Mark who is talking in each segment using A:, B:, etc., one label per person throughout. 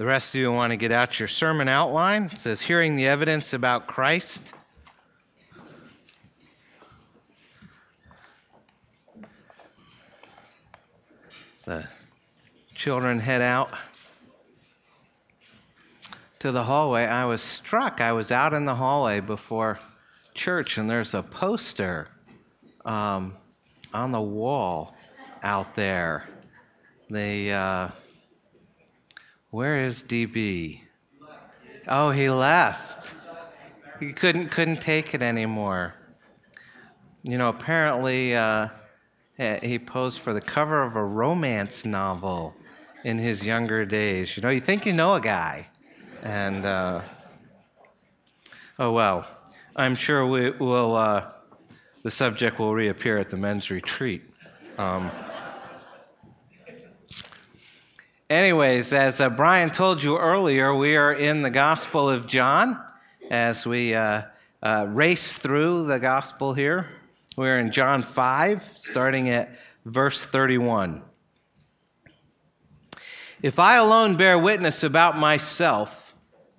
A: The rest of you want to get out your sermon outline. It says, Hearing the Evidence About Christ. The children head out to the hallway. I was struck. I was out in the hallway before church, and there's a poster um, on the wall out there. The uh, where is DB? Oh, he left. He couldn't couldn't take it anymore. You know, apparently uh, he posed for the cover of a romance novel in his younger days. You know, you think you know a guy, and uh, oh well. I'm sure we will. Uh, the subject will reappear at the men's retreat. Um, anyways, as uh, Brian told you earlier, we are in the Gospel of John as we uh, uh, race through the Gospel here. We're in John 5, starting at verse 31. If I alone bear witness about myself,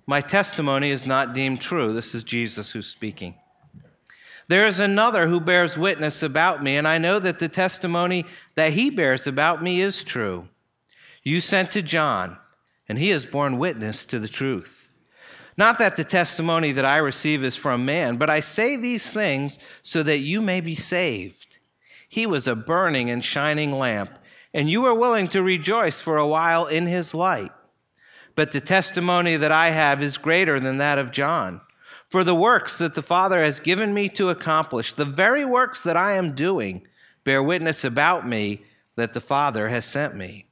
A: my testimony is not deemed true. This is Jesus who's speaking. There is another who bears witness about me, and I know that the testimony that he bears about me is true. You sent to John, and he has borne witness to the truth. Not that the testimony that I receive is from man, but I say these things so that you may be saved. He was a burning and shining lamp, and you were willing to rejoice for a while in his light. But the testimony that I have is greater than that of John. For the works that the Father has given me to accomplish, the very works that I am doing, bear witness about me that the Father has sent me.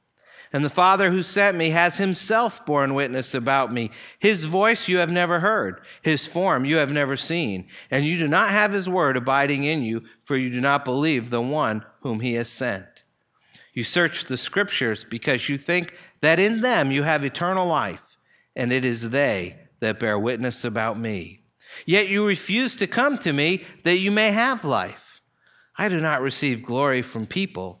A: And the Father who sent me has himself borne witness about me. His voice you have never heard, his form you have never seen, and you do not have his word abiding in you, for you do not believe the one whom he has sent. You search the scriptures because you think that in them you have eternal life, and it is they that bear witness about me. Yet you refuse to come to me that you may have life. I do not receive glory from people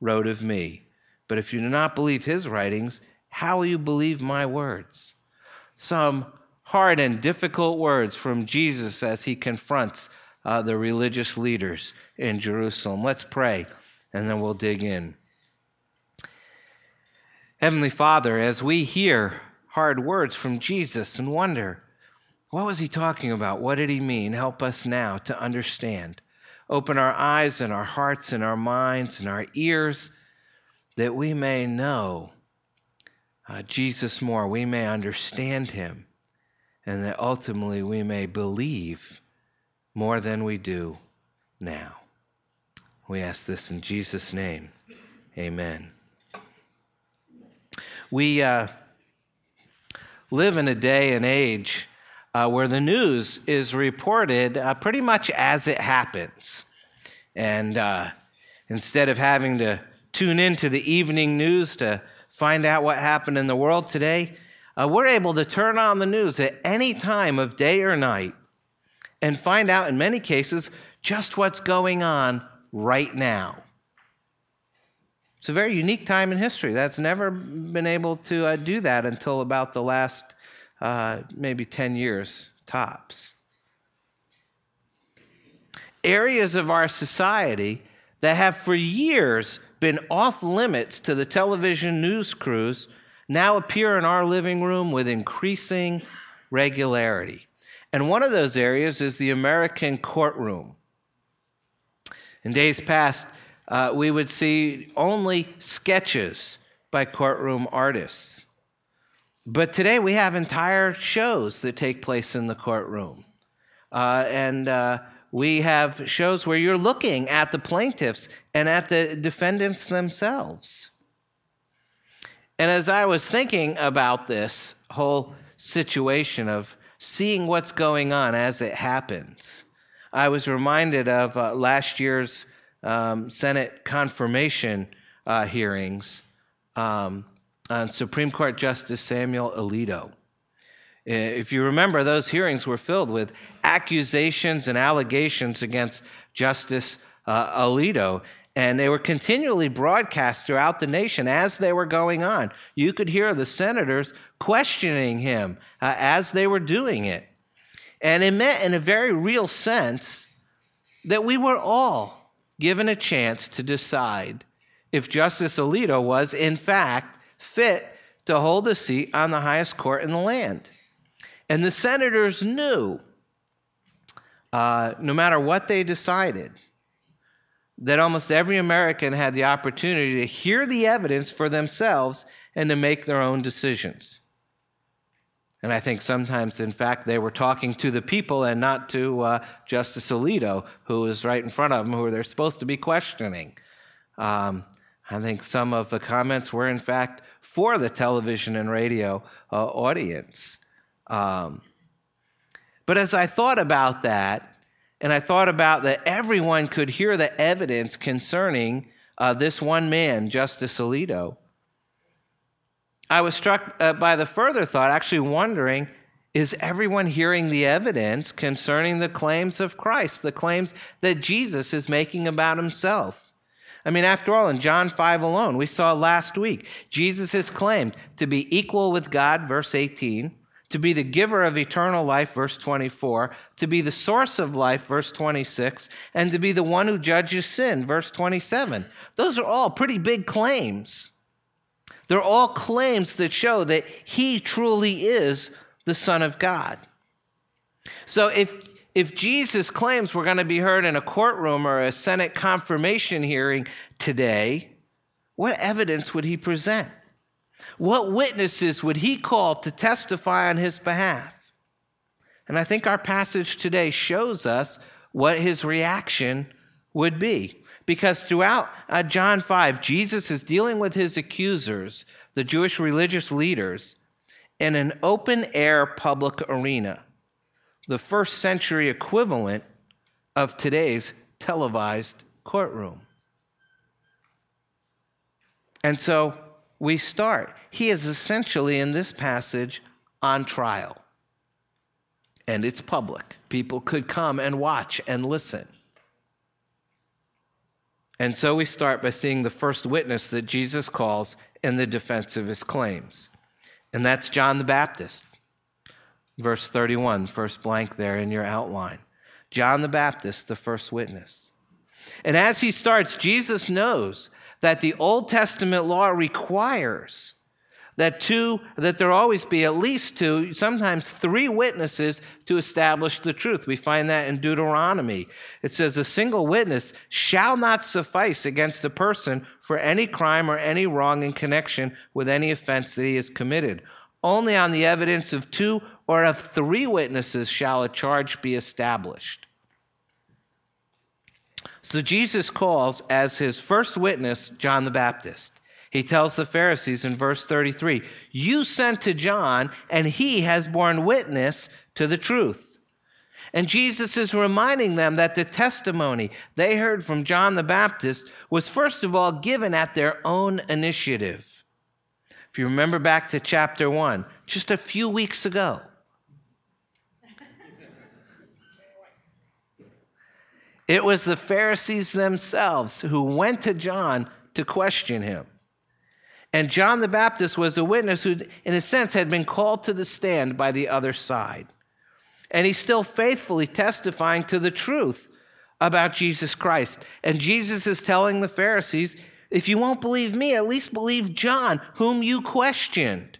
A: wrote of me. But if you do not believe his writings, how will you believe my words? Some hard and difficult words from Jesus as he confronts uh, the religious leaders in Jerusalem. Let's pray, and then we'll dig in. Heavenly Father, as we hear hard words from Jesus and wonder, what was he talking about? What did he mean? Help us now to understand. Open our eyes and our hearts and our minds and our ears that we may know uh, Jesus more, we may understand him, and that ultimately we may believe more than we do now. We ask this in Jesus' name. Amen. We uh, live in a day and age uh, where the news is reported uh, pretty much as it happens. And uh, instead of having to tune into the evening news to find out what happened in the world today, uh, we're able to turn on the news at any time of day or night and find out, in many cases, just what's going on right now. It's a very unique time in history. That's never been able to uh, do that until about the last uh, maybe 10 years tops. Areas of our society that have for years been off limits to the television news crews now appear in our living room with increasing regularity. And one of those areas is the American courtroom. In days past, uh, we would see only sketches by courtroom artists. But today we have entire shows that take place in the courtroom. Uh, and uh, we have shows where you're looking at the plaintiffs and at the defendants themselves. And as I was thinking about this whole situation of seeing what's going on as it happens, I was reminded of uh, last year's um, Senate confirmation uh, hearings um, on Supreme Court Justice Samuel Alito. If you remember, those hearings were filled with accusations and allegations against Justice uh, Alito, and they were continually broadcast throughout the nation as they were going on. You could hear the senators questioning him uh, as they were doing it. And it meant, in a very real sense, that we were all given a chance to decide if Justice Alito was, in fact, fit to hold a seat on the highest court in the land. And the senators knew, uh, no matter what they decided, that almost every American had the opportunity to hear the evidence for themselves and to make their own decisions. And I think sometimes, in fact, they were talking to the people and not to uh, Justice Alito, who was right in front of them, who they're supposed to be questioning. Um, I think some of the comments were, in fact, for the television and radio uh, audience. Um, but as I thought about that, and I thought about that everyone could hear the evidence concerning uh, this one man, Justice Alito, I was struck uh, by the further thought, actually wondering is everyone hearing the evidence concerning the claims of Christ, the claims that Jesus is making about himself? I mean, after all, in John 5 alone, we saw last week, Jesus is claimed to be equal with God, verse 18, to be the giver of eternal life, verse 24, to be the source of life, verse 26, and to be the one who judges sin, verse 27. Those are all pretty big claims. They're all claims that show that he truly is the Son of God. So if if Jesus claims we're going to be heard in a courtroom or a Senate confirmation hearing today, what evidence would he present? What witnesses would he call to testify on his behalf? And I think our passage today shows us what his reaction would be. Because throughout uh, John 5, Jesus is dealing with his accusers, the Jewish religious leaders, in an open air public arena, the first century equivalent of today's televised courtroom. And so we start. He is essentially in this passage on trial. And it's public. People could come and watch and listen. And so we start by seeing the first witness that Jesus calls in the defense of his claims. And that's John the Baptist. Verse 31, first blank there in your outline. John the Baptist, the first witness. And as he starts, Jesus knows that the Old Testament law requires that two that there always be at least two sometimes three witnesses to establish the truth we find that in deuteronomy it says a single witness shall not suffice against a person for any crime or any wrong in connection with any offense that he has committed only on the evidence of two or of three witnesses shall a charge be established so Jesus calls as his first witness John the Baptist. He tells the Pharisees in verse 33 You sent to John, and he has borne witness to the truth. And Jesus is reminding them that the testimony they heard from John the Baptist was first of all given at their own initiative. If you remember back to chapter 1, just a few weeks ago, It was the Pharisees themselves who went to John to question him. And John the Baptist was a witness who, in a sense, had been called to the stand by the other side. And he's still faithfully testifying to the truth about Jesus Christ. And Jesus is telling the Pharisees, if you won't believe me, at least believe John, whom you questioned.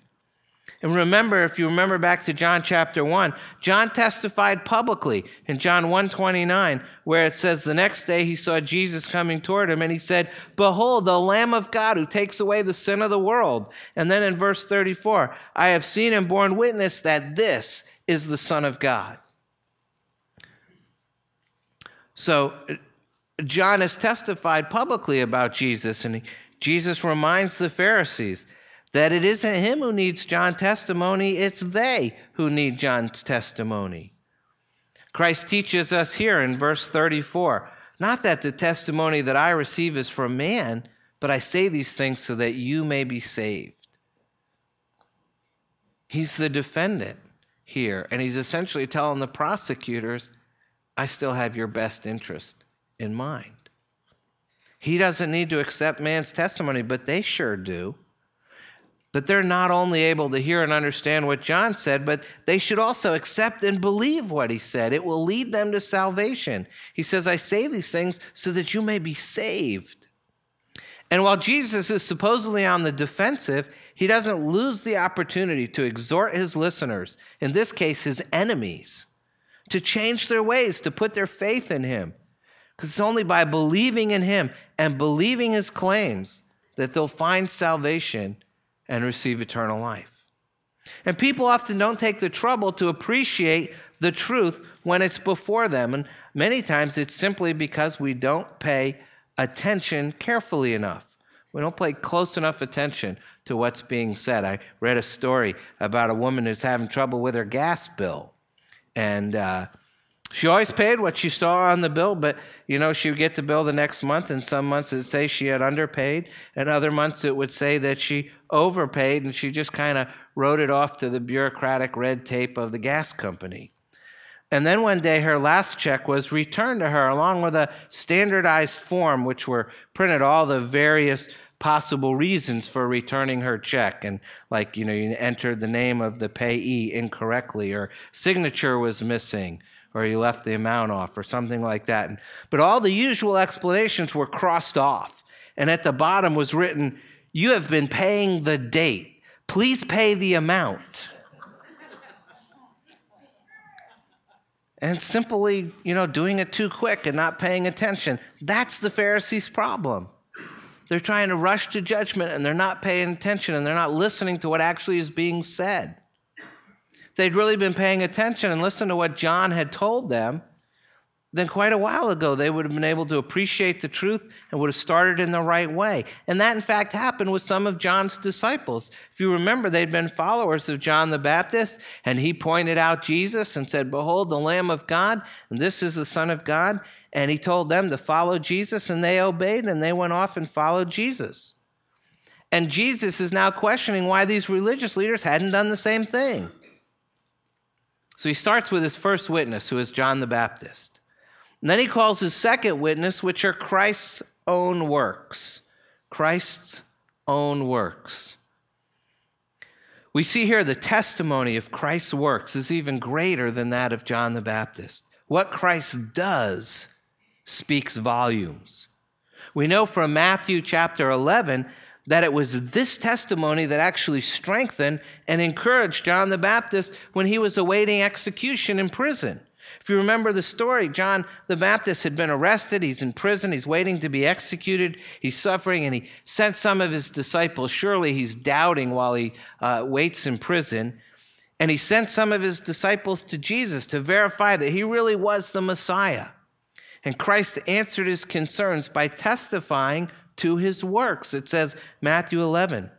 A: And remember, if you remember back to John chapter 1, John testified publicly in John 1:29 where it says the next day he saw Jesus coming toward him and he said, "Behold, the Lamb of God who takes away the sin of the world." And then in verse 34, "I have seen and borne witness that this is the Son of God." So John has testified publicly about Jesus and Jesus reminds the Pharisees That it isn't him who needs John's testimony, it's they who need John's testimony. Christ teaches us here in verse 34 not that the testimony that I receive is from man, but I say these things so that you may be saved. He's the defendant here, and he's essentially telling the prosecutors, I still have your best interest in mind. He doesn't need to accept man's testimony, but they sure do. But they're not only able to hear and understand what John said, but they should also accept and believe what he said. It will lead them to salvation. He says, I say these things so that you may be saved. And while Jesus is supposedly on the defensive, he doesn't lose the opportunity to exhort his listeners, in this case, his enemies, to change their ways, to put their faith in him. Because it's only by believing in him and believing his claims that they'll find salvation and receive eternal life. And people often don't take the trouble to appreciate the truth when it's before them. And many times it's simply because we don't pay attention carefully enough. We don't pay close enough attention to what's being said. I read a story about a woman who's having trouble with her gas bill. And uh, she always paid what she saw on the bill, but you know, she would get the bill the next month, and some months it would say she had underpaid, and other months it would say that she overpaid, and she just kind of wrote it off to the bureaucratic red tape of the gas company. And then one day her last check was returned to her along with a standardized form which were printed all the various possible reasons for returning her check and like you know you entered the name of the payee incorrectly or signature was missing or you left the amount off or something like that. But all the usual explanations were crossed off. And at the bottom was written, You have been paying the date. Please pay the amount. and simply, you know, doing it too quick and not paying attention. That's the Pharisees' problem. They're trying to rush to judgment and they're not paying attention and they're not listening to what actually is being said they'd really been paying attention and listened to what John had told them, then quite a while ago they would have been able to appreciate the truth and would have started in the right way. And that, in fact, happened with some of John's disciples. If you remember, they'd been followers of John the Baptist, and he pointed out Jesus and said, Behold, the Lamb of God, and this is the Son of God. And he told them to follow Jesus, and they obeyed, and they went off and followed Jesus. And Jesus is now questioning why these religious leaders hadn't done the same thing. So he starts with his first witness, who is John the Baptist. And then he calls his second witness, which are Christ's own works. Christ's own works. We see here the testimony of Christ's works is even greater than that of John the Baptist. What Christ does speaks volumes. We know from Matthew chapter 11 that it was this testimony that actually strengthened and encouraged John the Baptist when he was awaiting execution in prison. If you remember the story, John the Baptist had been arrested. He's in prison. He's waiting to be executed. He's suffering, and he sent some of his disciples. Surely he's doubting while he uh, waits in prison. And he sent some of his disciples to Jesus to verify that he really was the Messiah. And Christ answered his concerns by testifying to his works. It says, Matthew 11.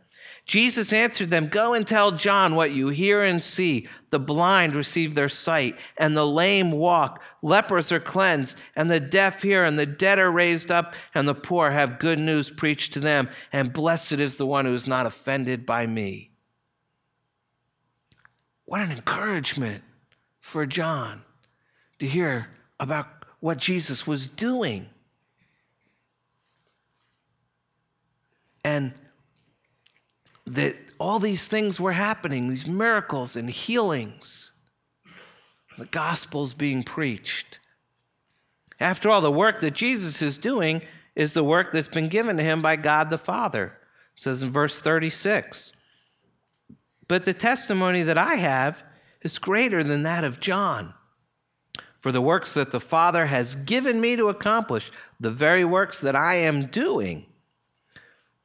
A: Jesus answered them, Go and tell John what you hear and see. The blind receive their sight, and the lame walk. Lepers are cleansed, and the deaf hear, and the dead are raised up, and the poor have good news preached to them. And blessed is the one who is not offended by me. What an encouragement for John to hear about what Jesus was doing. And that all these things were happening, these miracles and healings. The gospel's being preached. After all, the work that Jesus is doing is the work that's been given to him by God the Father. It says in verse 36. But the testimony that I have is greater than that of John. For the works that the Father has given me to accomplish, the very works that I am doing,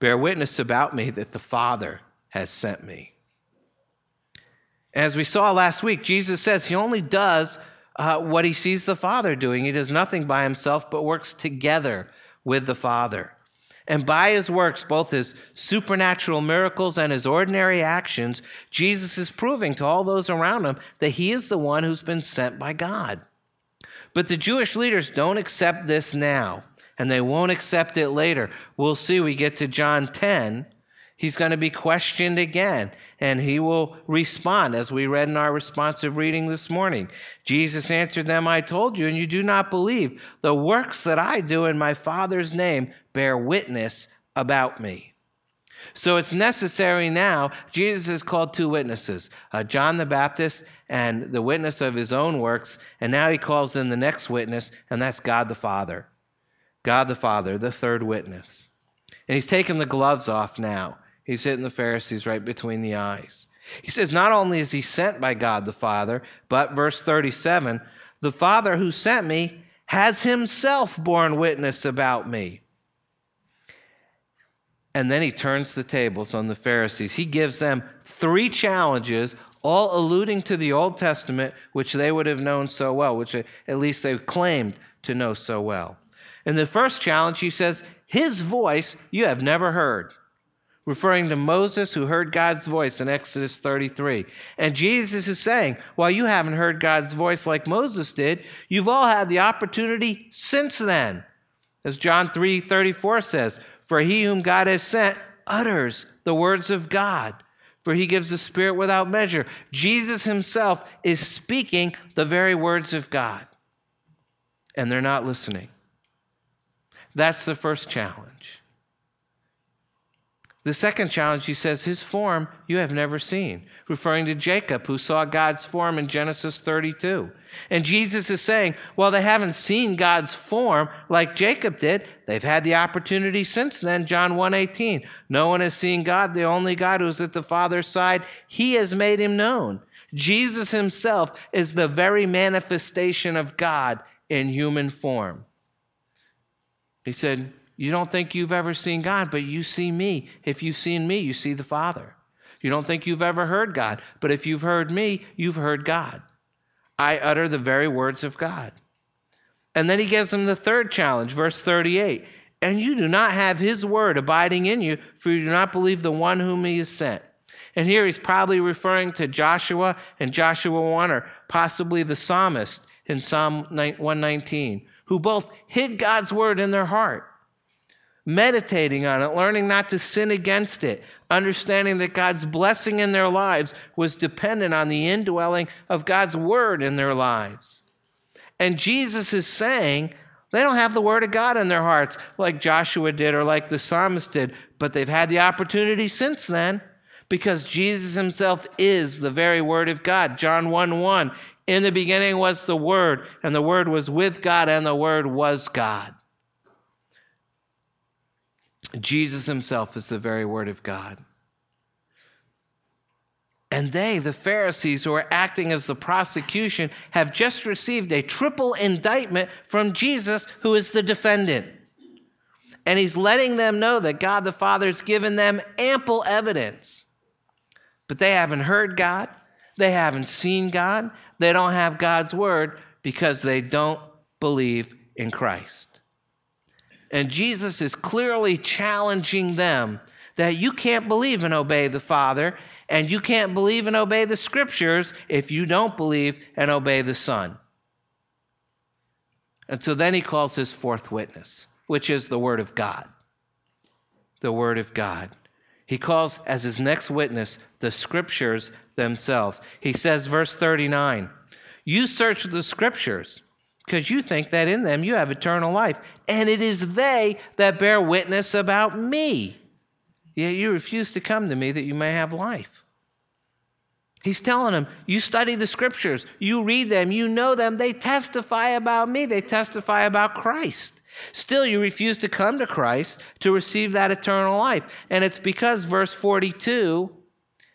A: bear witness about me that the Father has sent me. As we saw last week, Jesus says he only does uh, what he sees the Father doing. He does nothing by himself, but works together with the Father. And by his works, both his supernatural miracles and his ordinary actions, Jesus is proving to all those around him that he is the one who's been sent by God. But the Jewish leaders don't accept this now, and they won't accept it later. We'll see, we get to John 10. He's going to be questioned again, and he will respond, as we read in our responsive reading this morning. Jesus answered them, I told you, and you do not believe. The works that I do in my Father's name bear witness about me. So it's necessary now. Jesus has called two witnesses uh, John the Baptist and the witness of his own works. And now he calls in the next witness, and that's God the Father. God the Father, the third witness. And he's taken the gloves off now. He's hitting the Pharisees right between the eyes. He says, Not only is he sent by God the Father, but, verse 37, the Father who sent me has himself borne witness about me. And then he turns the tables on the Pharisees. He gives them three challenges, all alluding to the Old Testament, which they would have known so well, which at least they claimed to know so well. In the first challenge, he says, His voice you have never heard, referring to Moses who heard God's voice in Exodus 33. And Jesus is saying, While you haven't heard God's voice like Moses did, you've all had the opportunity since then. As John 3 34 says, for he whom God has sent utters the words of God, for he gives the Spirit without measure. Jesus himself is speaking the very words of God, and they're not listening. That's the first challenge. The second challenge, he says, his form you have never seen, referring to Jacob, who saw God's form in Genesis 32. And Jesus is saying, well, they haven't seen God's form like Jacob did. They've had the opportunity since then, John 1:18. No one has seen God, the only God who is at the Father's side. He has made him known. Jesus himself is the very manifestation of God in human form. He said, you don't think you've ever seen God, but you see me. If you've seen me, you see the Father. You don't think you've ever heard God, but if you've heard me, you've heard God. I utter the very words of God. And then he gives him the third challenge, verse 38. And you do not have his word abiding in you, for you do not believe the one whom he has sent. And here he's probably referring to Joshua and Joshua 1, or possibly the psalmist in Psalm 119, who both hid God's word in their heart meditating on it, learning not to sin against it, understanding that God's blessing in their lives was dependent on the indwelling of God's word in their lives. And Jesus is saying they don't have the word of God in their hearts like Joshua did or like the psalmist did, but they've had the opportunity since then because Jesus himself is the very word of God. John 1 1. In the beginning was the Word, and the Word was with God, and the Word was God. Jesus himself is the very Word of God. And they, the Pharisees who are acting as the prosecution, have just received a triple indictment from Jesus, who is the defendant. And he's letting them know that God the Father has given them ample evidence. But they haven't heard God, they haven't seen God, they don't have God's word because they don't believe in Christ. And Jesus is clearly challenging them that you can't believe and obey the Father, and you can't believe and obey the Scriptures if you don't believe and obey the Son. And so then he calls his fourth witness, which is the Word of God. The Word of God. He calls as his next witness the Scriptures themselves. He says, verse 39, You search the Scriptures because you think that in them you have eternal life. And it is they that bear witness about me. Yet you refuse to come to me that you may have life. He's telling them, You study the scriptures, you read them, you know them, they testify about me, they testify about Christ. Still, you refuse to come to Christ to receive that eternal life. And it's because, verse 42,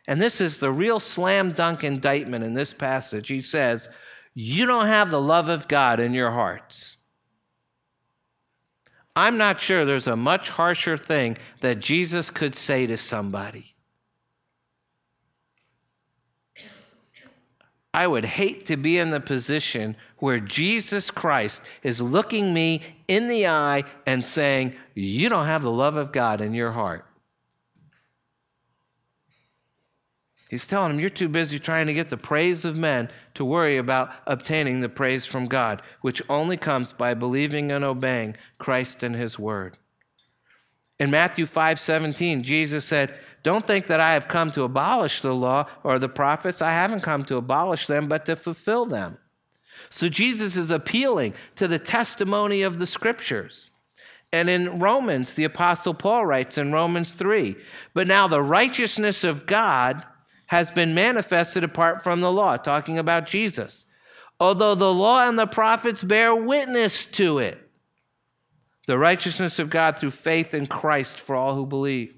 A: and this is the real slam dunk indictment in this passage, he says, you don't have the love of God in your hearts. I'm not sure there's a much harsher thing that Jesus could say to somebody. I, would hate to be in the position where Jesus Christ is looking me in the eye and saying, You don't have the love of God in your heart. He's telling him, You're too busy trying to get the praise of men to worry about obtaining the praise from God, which only comes by believing and obeying Christ and his word. In Matthew 5:17, Jesus said, "Don't think that I have come to abolish the law or the prophets. I haven't come to abolish them, but to fulfill them." So Jesus is appealing to the testimony of the scriptures. And in Romans, the apostle Paul writes in Romans 3, "But now the righteousness of God has been manifested apart from the law," talking about Jesus. "Although the law and the prophets bear witness to it." the righteousness of God through faith in Christ for all who believe.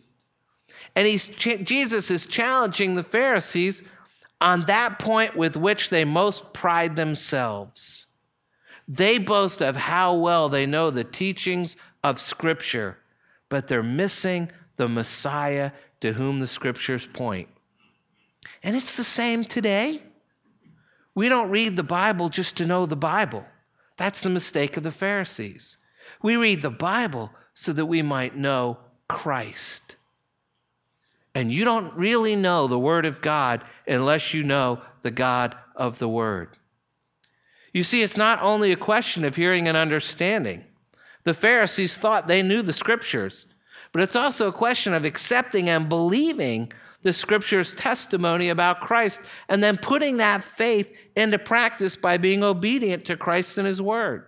A: And he's, Jesus is challenging the Pharisees on that point with which they most pride themselves. They boast of how well they know the teachings of Scripture, but they're missing the Messiah to whom the Scriptures point. And it's the same today. We don't read the Bible just to know the Bible. That's the mistake of the Pharisees. We read the Bible so that we might know Christ. And you don't really know the Word of God unless you know the God of the Word. You see, it's not only a question of hearing and understanding. The Pharisees thought they knew the Scriptures, but it's also a question of accepting and believing the Scripture's testimony about Christ and then putting that faith into practice by being obedient to Christ and His Word.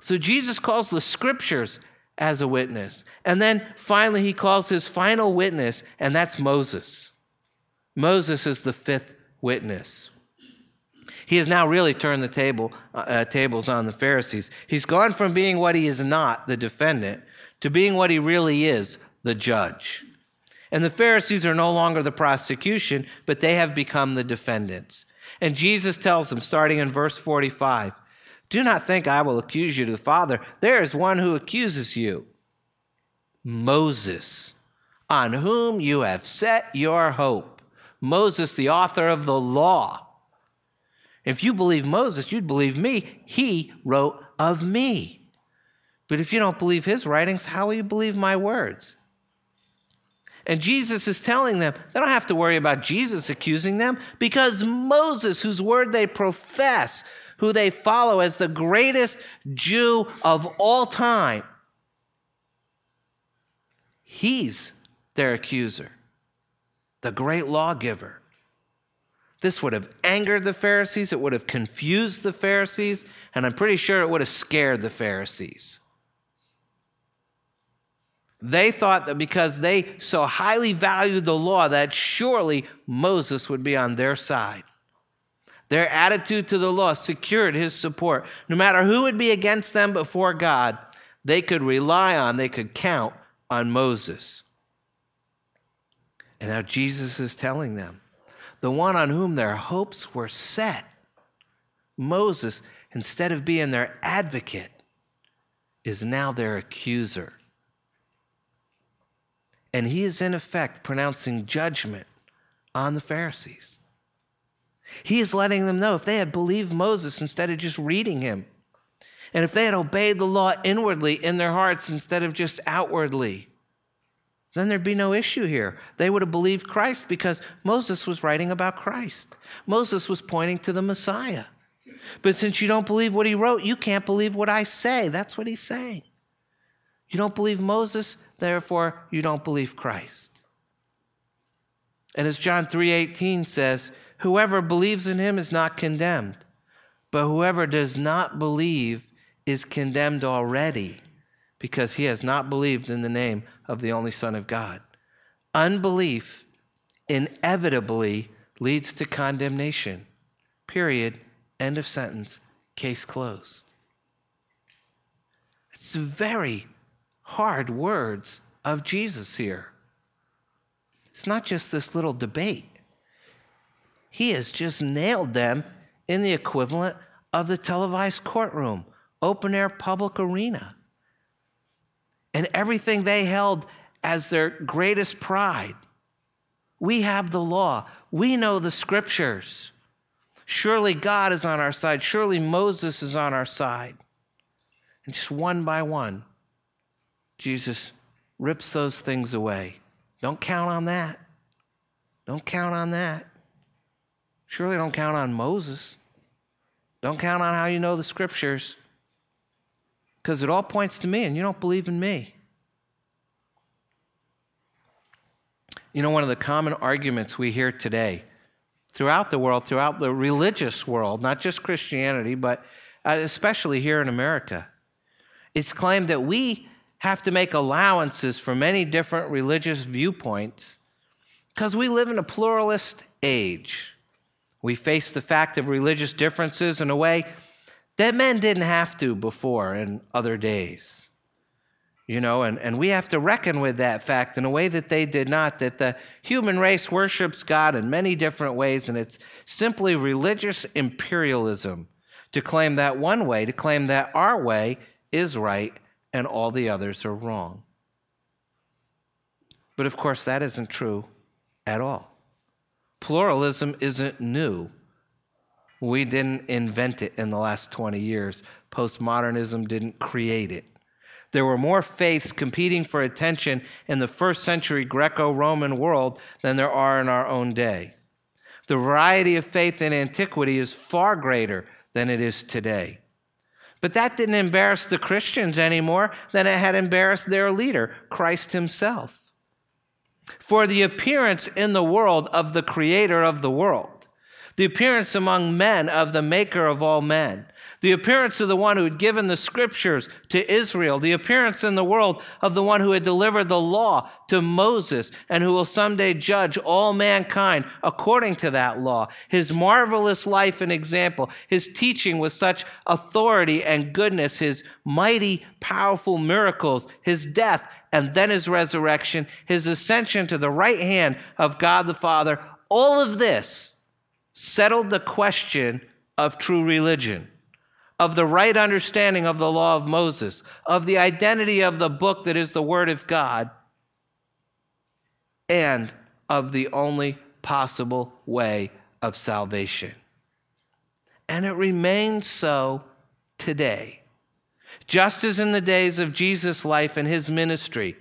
A: So Jesus calls the scriptures as a witness. And then finally, he calls his final witness, and that's Moses. Moses is the fifth witness. He has now really turned the table, uh, tables on the Pharisees. He's gone from being what he is not, the defendant, to being what he really is, the judge. And the Pharisees are no longer the prosecution, but they have become the defendants. And Jesus tells them, starting in verse 45, do not think I will accuse you to the Father. There is one who accuses you Moses, on whom you have set your hope. Moses, the author of the law. If you believe Moses, you'd believe me. He wrote of me. But if you don't believe his writings, how will you believe my words? And Jesus is telling them they don't have to worry about Jesus accusing them because Moses, whose word they profess, who they follow as the greatest Jew of all time, he's their accuser, the great lawgiver. This would have angered the Pharisees, it would have confused the Pharisees, and I'm pretty sure it would have scared the Pharisees. They thought that because they so highly valued the law, that surely Moses would be on their side. Their attitude to the law secured his support. No matter who would be against them before God, they could rely on, they could count on Moses. And now Jesus is telling them the one on whom their hopes were set, Moses, instead of being their advocate, is now their accuser. And he is, in effect, pronouncing judgment on the Pharisees. He is letting them know if they had believed Moses instead of just reading him, and if they had obeyed the law inwardly in their hearts instead of just outwardly, then there'd be no issue here. They would have believed Christ because Moses was writing about Christ. Moses was pointing to the Messiah. But since you don't believe what he wrote, you can't believe what I say. That's what he's saying. You don't believe Moses, therefore you don't believe Christ. And as John 3:18 says, Whoever believes in him is not condemned, but whoever does not believe is condemned already because he has not believed in the name of the only Son of God. Unbelief inevitably leads to condemnation. Period. End of sentence. Case closed. It's very hard words of Jesus here. It's not just this little debate. He has just nailed them in the equivalent of the televised courtroom, open air public arena. And everything they held as their greatest pride. We have the law, we know the scriptures. Surely God is on our side. Surely Moses is on our side. And just one by one, Jesus rips those things away. Don't count on that. Don't count on that. Surely don't count on Moses. Don't count on how you know the scriptures. Because it all points to me and you don't believe in me. You know, one of the common arguments we hear today throughout the world, throughout the religious world, not just Christianity, but uh, especially here in America, it's claimed that we have to make allowances for many different religious viewpoints because we live in a pluralist age. We face the fact of religious differences in a way that men didn't have to before in other days. You know, and, and we have to reckon with that fact in a way that they did not, that the human race worships God in many different ways, and it's simply religious imperialism to claim that one way, to claim that our way is right and all the others are wrong. But of course, that isn't true at all. Pluralism isn't new. We didn't invent it in the last 20 years. Postmodernism didn't create it. There were more faiths competing for attention in the first century Greco Roman world than there are in our own day. The variety of faith in antiquity is far greater than it is today. But that didn't embarrass the Christians any more than it had embarrassed their leader, Christ himself. For the appearance in the world of the Creator of the world, the appearance among men of the Maker of all men, the appearance of the one who had given the scriptures to Israel, the appearance in the world of the one who had delivered the law to Moses and who will someday judge all mankind according to that law, his marvelous life and example, his teaching with such authority and goodness, his mighty, powerful miracles, his death and then his resurrection, his ascension to the right hand of God the Father, all of this settled the question of true religion of the right understanding of the law of Moses, of the identity of the book that is the Word of God, and of the only possible way of salvation. And it remains so today. Just as in the days of Jesus' life and his ministry,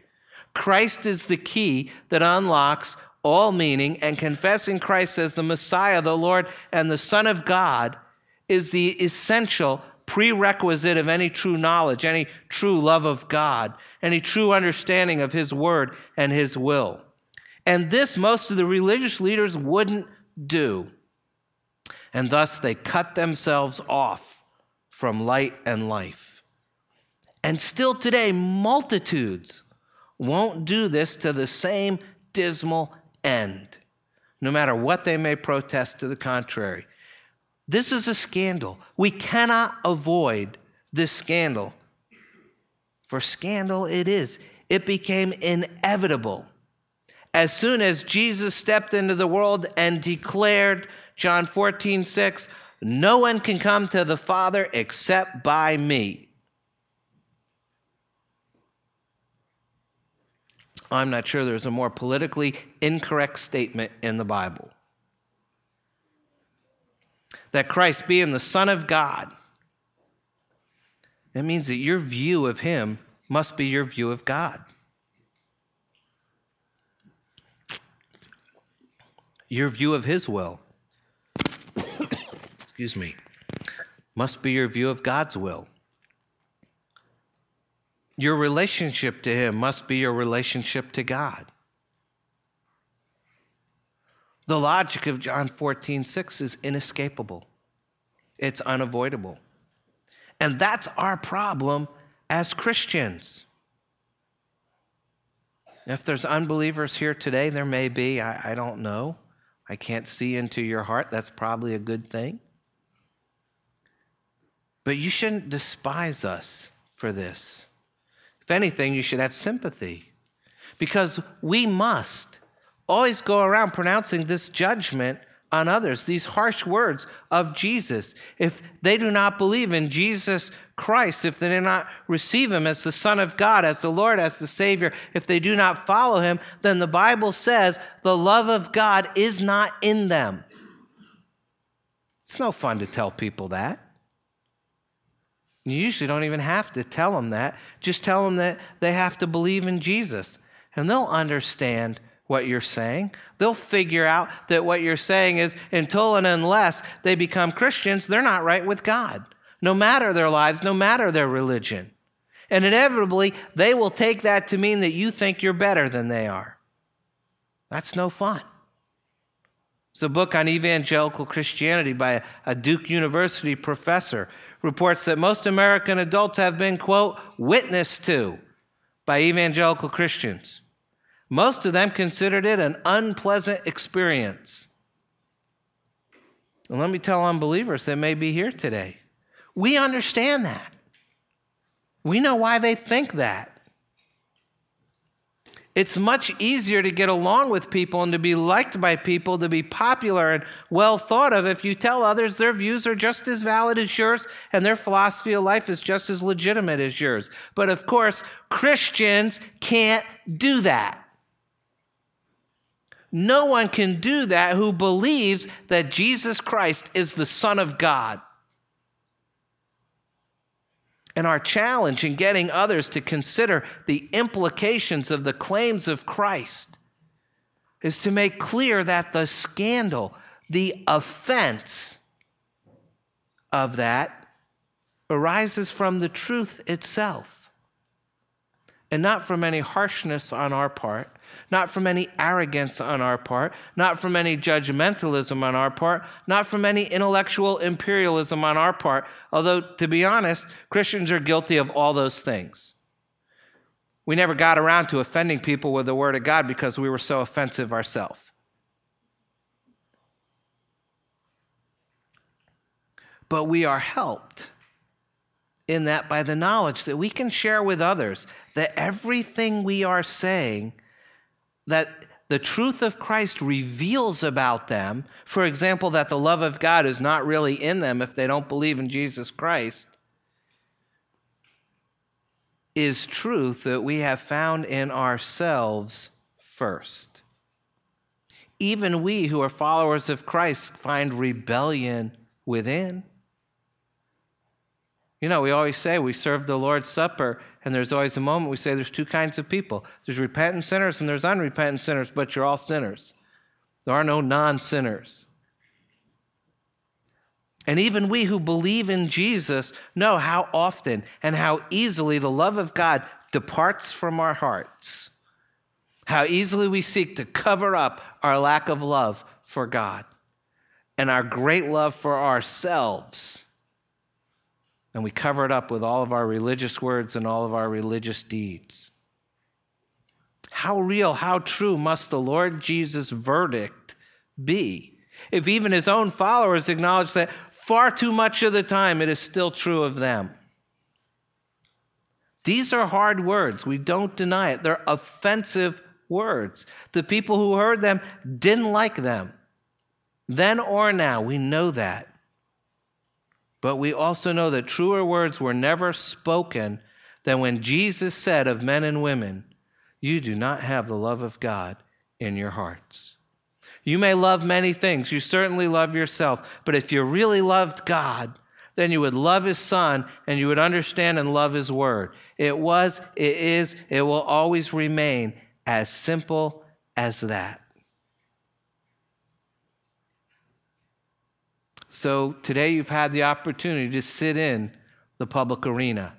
A: Christ is the key that unlocks all meaning, and confessing Christ as the Messiah, the Lord, and the Son of God is the essential prerequisite of any true knowledge, any true love of God, any true understanding of His Word and His will. And this most of the religious leaders wouldn't do. And thus they cut themselves off from light and life. And still today, multitudes won't do this to the same dismal end, no matter what they may protest to the contrary. This is a scandal. We cannot avoid this scandal. For scandal it is. It became inevitable. As soon as Jesus stepped into the world and declared, John 14, 6, no one can come to the Father except by me. I'm not sure there's a more politically incorrect statement in the Bible that Christ being the Son of God, that means that your view of Him must be your view of God. Your view of His will, excuse me, must be your view of God's will. Your relationship to Him must be your relationship to God. The logic of John 14, 6 is inescapable, it's unavoidable. And that's our problem as Christians. If there's unbelievers here today, there may be. I, I, don't know. I can't see into your heart. That's probably a good thing. But you shouldn't despise us for this. If anything, you should have sympathy. Because we must always go around pronouncing this judgment on others, these harsh words of Jesus. If they do not believe in Jesus Christ, if they do not receive Him as the Son of God, as the Lord, as the Savior, if they do not follow Him, then the Bible says the love of God is not in them. It's no fun to tell people that. You usually don't even have to tell them that. Just tell them that they have to believe in Jesus, and they'll understand what you're saying. They'll figure out that what you're saying is until and unless they become Christians, they're not right with God, no matter their lives, no matter their religion. And inevitably, they will take that to mean that you think you're better than they are. That's no fun. It's a book on evangelical Christianity by a Duke University professor. Reports that most American adults have been, quote, witnessed to by evangelical Christians. Most of them considered it an unpleasant experience. And let me tell unbelievers that may be here today. We understand that. We know why they think that. It's much easier to get along with people and to be liked by people, to be popular and well thought of if you tell others their views are just as valid as yours and their philosophy of life is just as legitimate as yours. But of course, Christians can't do that. No one can do that who believes that Jesus Christ is the Son of God. And our challenge in getting others to consider the implications of the claims of Christ is to make clear that the scandal, the offense of that arises from the truth itself and not from any harshness on our part not from any arrogance on our part, not from any judgmentalism on our part, not from any intellectual imperialism on our part, although, to be honest, Christians are guilty of all those things. We never got around to offending people with the Word of God because we were so offensive ourselves. But we are helped in that by the knowledge that we can share with others that everything we are saying that the truth of Christ reveals about them, for example, that the love of God is not really in them if they don't believe in Jesus Christ, is truth that we have found in ourselves first. Even we who are followers of Christ find rebellion within. You know, we always say we serve the Lord's Supper and there's always a moment we say there's two kinds of people there's repentant sinners and there's unrepentant sinners, but you're all sinners. There are no non sinners. And even we who believe in Jesus know how often and how easily the love of God departs from our hearts. How easily we seek to cover up our lack of love for God and our great love for ourselves and we cover it up with all of our religious words and all of our religious deeds. How real, how true must the Lord Jesus' verdict be? If even his own followers acknowledge that far too much of the time it is still true of them. These are hard words. We don't deny it. They're offensive words. The people who heard them didn't like them. Then or now, we know that. But we also know that truer words were never spoken than when Jesus said of men and women, You do not have the love of God in your hearts. You may love many things. You certainly love yourself. But if you really loved God, then you would love His Son and you would understand and love His Word. It was, it is, it will always remain as simple as that. So today you've had the opportunity to sit in the public arena,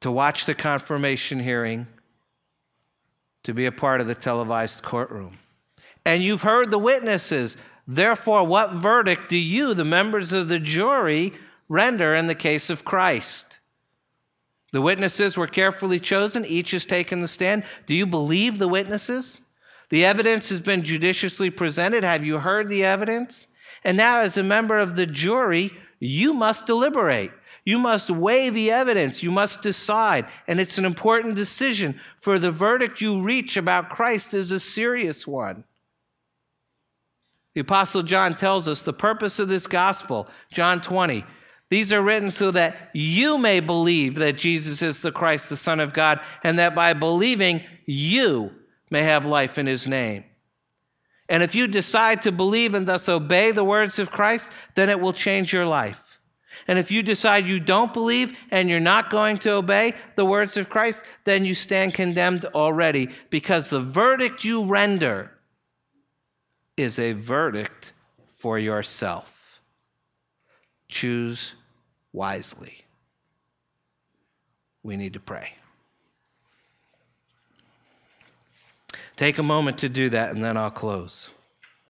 A: to watch the confirmation hearing, to be a part of the televised courtroom. And you've heard the witnesses. Therefore, what verdict do you, the members of the jury, render in the case of Christ? The witnesses were carefully chosen. Each has taken the stand. Do you believe the witnesses? The evidence has been judiciously presented. Have you heard the evidence? And now, as a member of the jury, you must deliberate. You must weigh the evidence. You must decide. And it's an important decision, for the verdict you reach about Christ is a serious one. The Apostle John tells us the purpose of this gospel, John 20. These are written so that you may believe that Jesus is the Christ, the Son of God, and that by believing you may have life in his name. And if you decide to believe and thus obey the words of Christ, then it will change your life. And if you decide you don't believe and you're not going to obey the words of Christ, then you stand condemned already because the verdict you render is a verdict for yourself. Choose wisely. We need to pray. Take a moment to do that, and then I'll close.